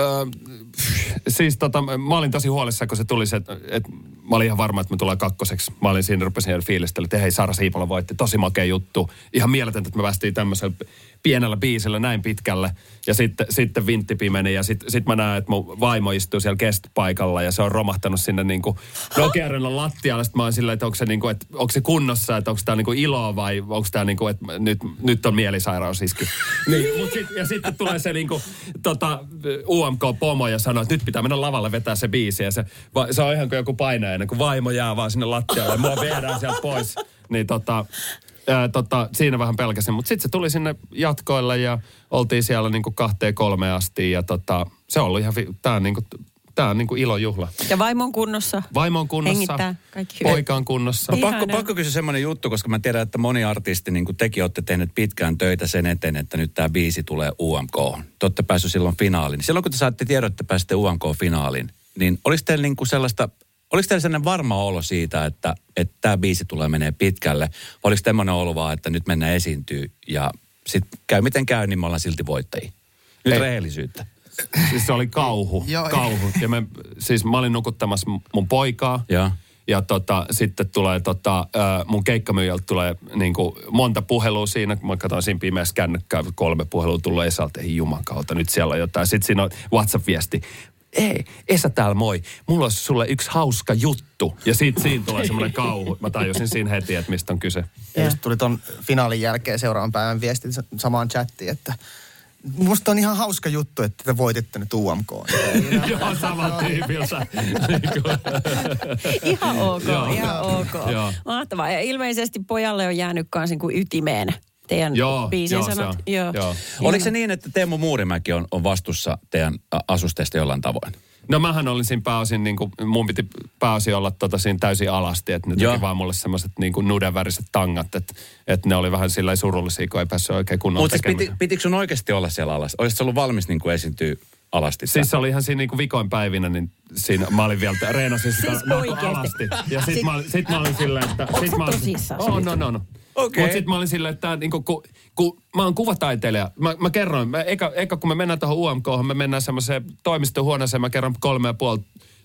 siis tota, mä olin tosi huolissaan, kun se tuli se, että et, mä olin ihan varma, että me tulee kakkoseksi. Mä olin siinä, rupesin fiilistellä, että hei, Sara Siipola voitti, tosi makea juttu. Ihan mieletöntä, että me päästiin tämmöisellä pienellä biisillä näin pitkälle. Ja sitten, sitten vintti pimeni ja sitten sit mä näen, että mun vaimo istuu siellä kestpaikalla ja se on romahtanut sinne niin kuin Nokia-arenan lattialle. Sitten mä oon silleen, että onko se, niin kuin, että onko se kunnossa, että onko tämä niin kuin iloa vai onko tämä niin kuin, että nyt, nyt on mielisairaus isky. Niin, mut sit, ja sitten tulee se niin kuin, tota, UMK-pomo ja sanoo, että nyt pitää mennä lavalle vetää se biisi. Ja se, va- se on ihan kuin joku painajainen, kun vaimo jää vaan sinne lattialle ja mua viedään sieltä pois. Niin tota, ää, tota, siinä vähän pelkäsin. Mutta sitten se tuli sinne jatkoille ja oltiin siellä niinku kahteen kolmeen asti. Ja tota, se on ollut ihan, tää on niinku, tää on niinku ilojuhla. Ja vaimo on kunnossa. Vaimo on kunnossa, Hengittää, kaikki hyvin. poika on kunnossa. No, pakko, pakko kysyä semmoinen juttu, koska mä tiedän, että moni artisti, niin kuin tekin olette tehneet pitkään töitä sen eteen, että nyt tämä biisi tulee UMK. Te olette päässyt silloin finaaliin. Silloin kun te saatte tiedon, että pääsitte UMK-finaaliin, niin oliko teillä niin kuin sellaista, oliko teillä sellainen varma olo siitä, että, että tämä biisi tulee menee pitkälle? Vai oliko tämmöinen olo vaan, että nyt mennään esiintyy ja sitten käy miten käy, niin me ollaan silti voittajia? Nyt Ei. rehellisyyttä. Siis se oli kauhu, Joo. kauhu. Ja me, siis mä olin nukuttamassa mun poikaa. Ja. Ja tota, sitten tulee tota, mun keikkamyyjältä tulee niinku monta puhelua siinä, kun mä katsoin siinä pimeässä kännykkää, kolme puhelua tulee Esalta, ei juman kautta, nyt siellä on jotain. Sitten siinä on WhatsApp-viesti, ei, Esa täällä moi, mulla olisi sulle yksi hauska juttu. Ja siitä siinä tulee semmoinen kauhu. Mä tajusin siinä heti, että mistä on kyse. Ja just tuli ton finaalin jälkeen seuraavan päivän viestit sa- samaan chattiin, että musta on ihan hauska juttu, että te voititte nyt UMK. Joo, sama tyypiltä. Ihan ok, ihan ok. Mahtavaa. Ja ilmeisesti pojalle on jäänyt kans niin kuin ytimeen teidän Joo, biisin joo, se sanat. on. Joo. Joo. Oliko se niin, että Teemu Muurimäki on, on vastuussa teidän asusteista jollain tavoin? No mähän olin siinä pääosin, niin kuin, mun piti pääosin olla tota siinä täysin alasti, että ne Joo. teki vaan mulle semmoiset niin kuin nudenväriset tangat, että, että ne oli vähän sillä lailla surullisia, kun ei päässyt oikein kunnolla Mutta siis piti, pitikö sun oikeasti olla siellä alas? Olisitko ollut valmis niin kuin esiintyä alasti? Siis se oli ihan siinä niinku vikoin päivinä, niin siinä mä olin vielä, reenasin sitä Siis alasti. Ja sit, Sit- mä, sit mä olin silleen, että... Onks sit sä mä olin, tosissaan Oh, siitä? no, no, Okei. Mutta sitten mä olin silleen, että niinku, kun, kun mä oon kuvataiteilija, mä, mä kerroin, mä, eka, eka kun me mennään tuohon UMK, me mennään semmoiseen toimistohuoneeseen, mä kerron kolme ja puoli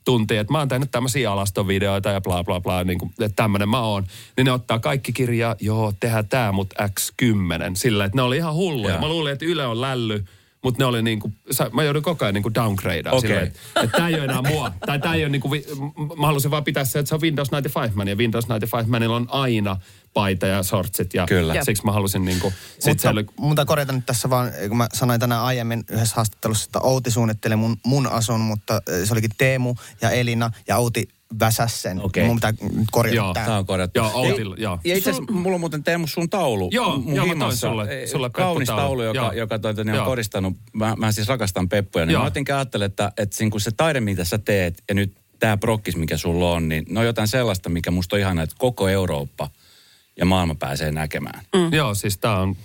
tuntia, että mä oon tehnyt tämmöisiä alastovideoita ja bla bla bla, niin kuin, että tämmönen mä oon. Niin ne ottaa kaikki kirjaa, joo, tehdään tää mut X10. Sillä, että ne oli ihan hulluja. Mä luulin, että Yle on lälly, mutta ne oli niinku, mä joudun koko ajan niinku downgradea Okei. silleen, että et tää ei ole enää mua. Tai tää ei ole niinku, mä halusin vaan pitää se, että se on Windows 95 Man ja Windows 95 Manilla on aina paita ja sortsit ja Kyllä. Jep. siksi mä halusin niinku, sit Mutta se oli, mun pitää korjata nyt tässä vaan, kun mä sanoin tänään aiemmin yhdessä haastattelussa, että Outi suunnittelee mun, mun asun, mutta se olikin Teemu ja Elina ja Outi väsäs sen. Okei. Mun pitää korjata Joo, tää. Tämä on korjattu. Joo, Outilla, joo. Ja itse asiassa mulla on muuten Teemu sun taulu. Joo, mun joo, mä sulle- sulle Kaunis Peppu-taulu. taulu, joka, Joo. joka toi, niin on Joo. koristanut. Mä, mä siis rakastan Peppuja. Niin Joo. mä jotenkin ajattelen, että, että siinä kun se taide, mitä sä teet, ja nyt tämä prokkis, mikä sulla on, niin ne on jotain sellaista, mikä musta on ihana, että koko Eurooppa ja maailma pääsee näkemään. mm. joo, siis tää on,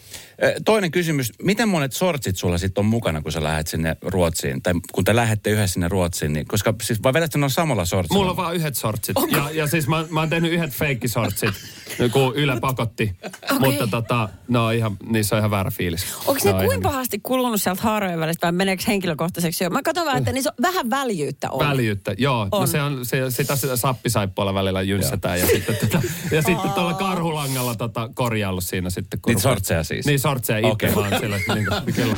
Toinen kysymys, miten monet sortsit sulla sitten on mukana, kun sä lähdet sinne Ruotsiin? Tai kun te lähdette yhdessä sinne Ruotsiin, niin, koska siis vai vedätkö ne on samalla sortsilla? mulla on vaan yhdet sortsit. Ja, ja siis mä, mä oon tehnyt yhdet feikkisortsit, kun Yle pakotti. Mutta tota, no ihan, niissä on ihan väärä fiilis. Onko se ihan- kuinka pahasti kulunut sieltä haarojen välistä vai meneekö henkilökohtaiseksi jo? Mä katson vaan, että niissä on vähän väljyyttä on. Väljyyttä, joo. No On. se on, se, sitä, sitä sappisaippualla välillä jynssätään ja sitten, tota, ja sitten tuolla karhulangalla tota, korjaillut siinä sitten. Niitä sortseja siis? Niin sortseja itse Okei. vaan sillä, että niin kuin, kyllä.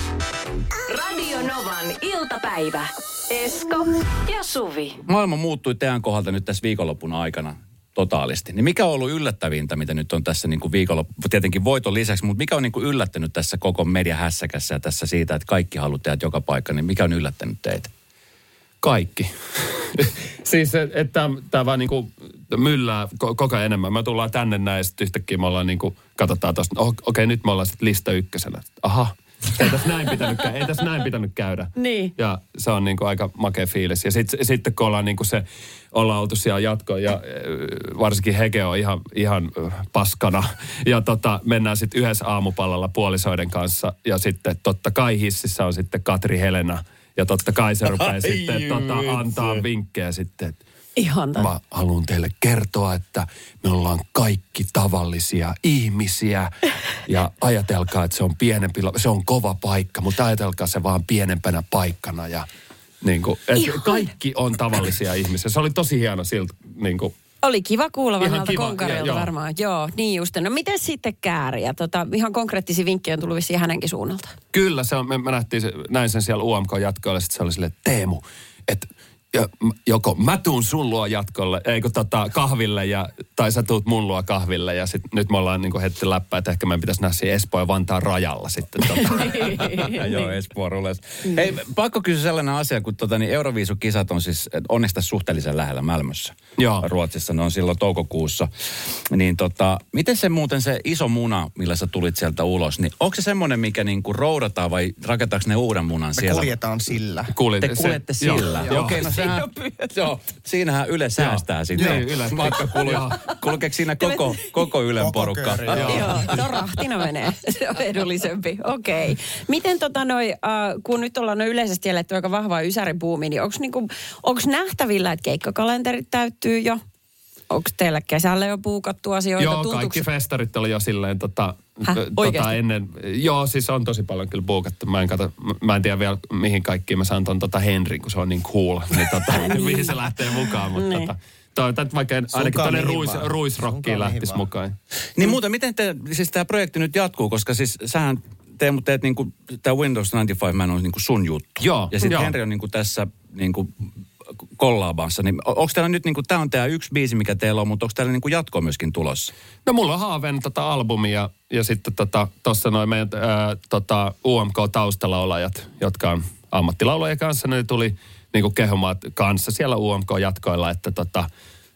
Radio Novan iltapäivä. Esko ja Suvi. Maailma muuttui teidän kohdalta nyt tässä viikonlopun aikana totaalisti. Niin mikä on ollut yllättävintä, mitä nyt on tässä niin kuin viikonloppu, tietenkin voiton lisäksi, mutta mikä on niin kuin yllättänyt tässä koko mediahässäkässä ja tässä siitä, että kaikki haluaa tehdä joka paikka, niin mikä on yllättänyt teitä? Kaikki. siis, että tämä vaan niinku myllää ko- koko ajan enemmän. Me tullaan tänne näin sitten yhtäkkiä me ollaan niinku, katsotaan tuosta, oh, okei okay, nyt me ollaan sitten lista ykkösenä. Aha, ei tässä näin pitänyt, ei tässä näin pitänyt käydä. Niin. Ja se on niinku aika makea fiilis. Ja sitten sit, kun ollaan niinku se, ollaan oltu siellä jatkoon ja äh, varsinkin Hege on ihan, ihan äh, paskana. Ja tota, mennään sitten yhdessä aamupallalla puolisoiden kanssa. Ja sitten totta kai hississä on sitten Katri Helena. Ja totta kai se rupeaa Ai sitten tota, vitsi. antaa vinkkejä sitten, että Ihan. Mä haluan teille kertoa, että me ollaan kaikki tavallisia ihmisiä. Ja ajatelkaa, että se on pienempi, se on kova paikka, mutta ajatelkaa se vaan pienempänä paikkana. Ja niin kuin, että Ihan. kaikki on tavallisia ihmisiä. Se oli tosi hieno siltä, niin kuin, Oli kiva kuulla Ihan vanhalta konkarilta varmaan. Joo, niin just. No miten sitten kääriä? Tota, ihan konkreettisia vinkkejä on tullut vissiin hänenkin suunnalta. Kyllä, se on, me, me nähtiin, se, näin sen siellä UMK-jatkoilla, sitten se oli silleen, Teemu, että joko mä tuun sun luo jatkolle, ei kun tota, kahville, ja, tai sä tuut mun luo kahville, ja sit, nyt me ollaan niin heitetty läppää, että ehkä meidän pitäisi nähdä siinä Espoo ja Vantaan rajalla sitten. Tota. Joo, Espoo rules. Hei, pakko kysyä sellainen asia, kun tota, niin Euroviisukisat on siis onneksi tässä suhteellisen lähellä Malmössä. Joo. Ruotsissa ne on silloin toukokuussa. Niin tota, miten se muuten se iso muna, millä sä tulit sieltä ulos, niin onko se semmoinen, mikä niinku roudataan vai rakentaako ne uuden munan Me siellä? kuljetaan sillä. Kuulin, Te kuljette se- sillä. joo. Okei, no sehän, joo, siinähän Yle säästää sitten. Niin, Yle. Matkakuluja. Kulkeeko siinä koko, koko Ylen Koko porukka? joo. On rahtina menee. Se on edullisempi. Okei. Okay. Miten tota noi, äh, kun nyt ollaan noin yleisesti eletty aika vahvaa ysäribuumi, niin onko niinku, onks nähtävillä, että keikkakalenterit täyttyy jo? Onko teillä kesällä jo puukattu asioita? Joo, Tuntuuko kaikki festarit oli jo silleen tota, Häh? tota ennen. Joo, siis on tosi paljon kyllä buukattu. Mä en, kato, mä en tiedä vielä mihin kaikkiin mä saan ton tota Henrin, kun se on niin cool. Niin tota, mihin se lähtee mukaan. Mutta Niin. tota, toivotaan, että vaikka en- ainakin tuonne ruis, Sunkaan lähtisi vaan. mukaan. Niin muuten, miten te, siis tämä projekti nyt jatkuu, koska siis sähän Teemu teet niinku, tämä Windows 95 Man on niinku sun juttu. Joo, Ja sitten. Henri on niinku tässä niinku kollaabassa. Niin onko teillä nyt niinku, tämä on tämä yksi biisi, mikä teillä on, mutta onko teillä niinku jatko myöskin tulossa? No mulla on haaveen tota albumi ja, ja sitten tota, tossa noin meidän ää, tota, UMK-taustalaulajat, jotka on ammattilaulajia kanssa, ne tuli niinku kehumaan kanssa siellä UMK-jatkoilla, että tota,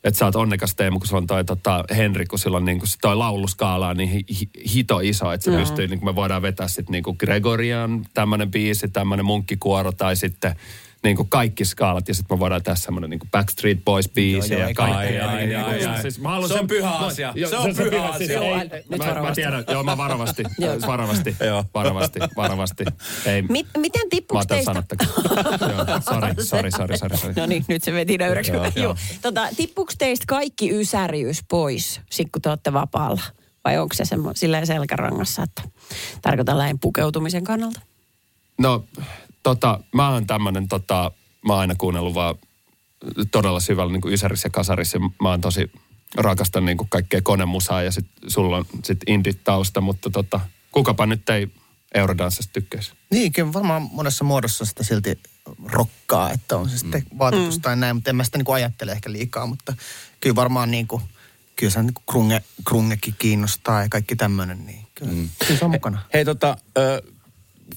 että sä oot onnekas Teemu, kun sulla on toi tota, Henri, kun sillä on niin kuin, toi lauluskaala on niin hi, hi- hito iso, että se pystyy, niin kuin me voidaan vetää sitten niin kuin Gregorian tämmöinen biisi, tämmöinen munkkikuoro tai sitten niin kuin kaikki skaalat ja sitten me voidaan tässä semmoinen niin kuin Backstreet Boys biisi ja kaikki. niin siis mä Se on pyhä mä- asia. Se on pyhä asia. Nyt mä- Mä varovasti. tiedän, joo mä varovasti, varovasti, varovasti, varovasti. Miten mä tippuuko otan teistä? sanottakin. Joo, Sori, sori, sori, sori, sori. No niin, nyt se veti nöyräksi. Tota, tippuuko teistä kaikki ysäriys pois, sit kun te olette vapaalla? Vai onko se semmo, silleen selkärangassa, että tarkoitan lähin pukeutumisen kannalta? No, tota, mä oon tämmönen, tota, mä oon aina kuunnellut vaan todella syvällä niin kuin Ysärissä ja Kasarissa. Mä oon tosi rakastan niin kuin kaikkea konemusaa ja sit sulla on sit indie-tausta, mutta tota, kukapa nyt ei Eurodanssista tykkäisi. Niin, kyllä varmaan monessa muodossa sitä silti rokkaa, että on se sitten vaatetus tai näin, mutta en mä sitä niin kuin ajattele ehkä liikaa, mutta kyllä varmaan niin kuin, kyllä se niin kuin krunge, krungekin kiinnostaa ja kaikki tämmöinen, niin kyllä, mm. kyllä se on mukana. Hei tota, ö,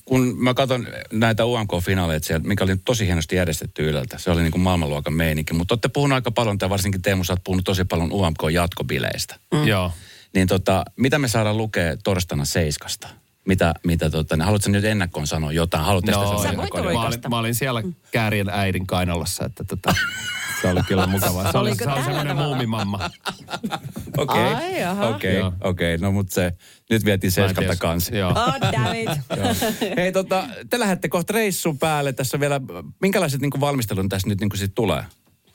kun mä katson näitä UMK-finaaleita siellä, mikä oli tosi hienosti järjestetty Yleltä. Se oli niin kuin maailmanluokan meininki. Mutta olette puhunut aika paljon, tai varsinkin Teemu, sä oot puhunut tosi paljon UMK-jatkobileistä. Mm. Joo. Niin tota, mitä me saadaan lukea torstaina Seiskasta? Mitä, mitä tota, niin haluatko nyt ennakkoon sanoa jotain? Haluatteko No, sanoa Sä mä, olin, mä olin siellä käärien äidin kainalossa, että tota, se oli kyllä mukavaa. Se oli, se oli semmoinen muumimamma. Okei, okei, okei. No mutta se, nyt vietiin tiedä. kanssa. Joo. Oh, damn it. Hei tota, te lähdette kohta reissun päälle. Tässä vielä, minkälaiset niin valmistelun tässä nyt niin kuin sit tulee?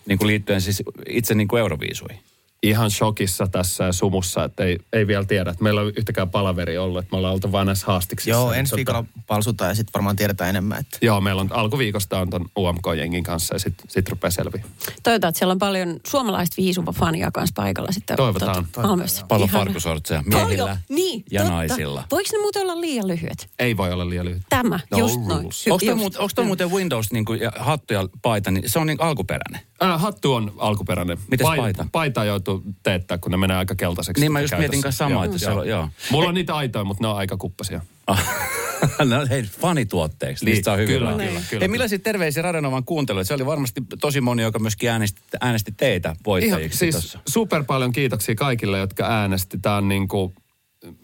Niin kuin liittyen siis itse niin kuin Euroviisuihin. Ihan shokissa tässä ja sumussa, että ei, ei vielä tiedä, että meillä ei ole yhtäkään palaveri ollut, että me ollaan oltu vain näissä haastiksissa. Joo, Niin ensi tota- viikolla palsutaan ja sitten varmaan tiedetään enemmän. Että. Joo, meillä on alkuviikosta on ton UMK-jengin kanssa ja sitten sit rupeaa selviä. Toivotaan, että siellä on paljon suomalaista viisumafania kanssa paikalla sitten. Toivotaan. Tota, Malmössä. Paljon farkusortseja miehillä niin, ja totta. naisilla. Voiko ne muuten olla liian lyhyet? Ei voi olla liian lyhyt. Tämä, No just noin. rules. Ju- Onko toi muuten Windows niin kuin, ja hattu ja paita, niin se on niin alkuperäinen? Äh, hattu on alkuperäinen. Mites paita? Paita joutuu teettää, kun ne menee aika keltaiseksi. Niin mä just käytössä. mietin kanssa samaa, että siellä on- joo. Mulla on niitä aitoja, mutta ne on aika kuppasia. no hei, fanituotteeksi. Niin, Niistä saa hyvin kyllä, kyllä, kyllä. Hei, millaisia terveisiä Radionovan kuuntelijoita? Se oli varmasti tosi moni, joka myöskin äänesti, äänesti teitä Ihan, voittajiksi siis tossa. super paljon kiitoksia kaikille, jotka äänesti. Tämä on niin kuin,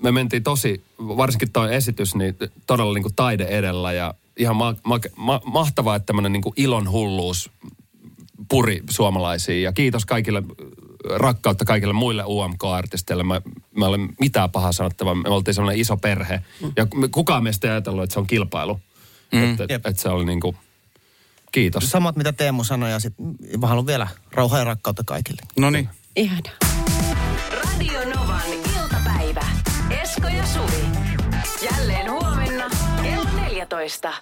me mentiin tosi, varsinkin tuo esitys, niin todella niin kuin taide edellä ja ihan ma- ma- ma- mahtavaa, että tämmöinen niin kuin ilon hulluus puri suomalaisiin. Ja kiitos kaikille, rakkautta kaikille muille UMK-artisteille. Mä, mä olen mitään pahaa sanottavaa. Me oltiin semmoinen iso perhe. Ja me- kukaan meistä ei ajatellut, että se on kilpailu. Mm. Että Jep. et se oli niin kuin, kiitos. Samat mitä Teemu sanoi ja sitten mä haluan vielä rauhaa ja rakkautta kaikille. No niin. Ihana. Radio Novan iltapäivä. Esko ja Suvi. Jälleen huomenna kello 14.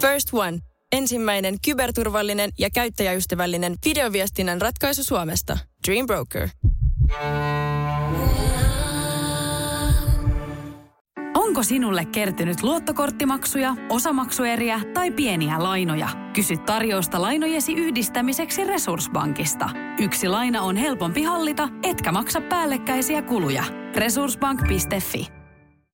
First One. Ensimmäinen kyberturvallinen ja käyttäjäystävällinen videoviestinnän ratkaisu Suomesta. Dream Broker. Onko sinulle kertynyt luottokorttimaksuja, osamaksueriä tai pieniä lainoja? Kysy tarjousta lainojesi yhdistämiseksi Resurssbankista. Yksi laina on helpompi hallita, etkä maksa päällekkäisiä kuluja. Resurssbank.fi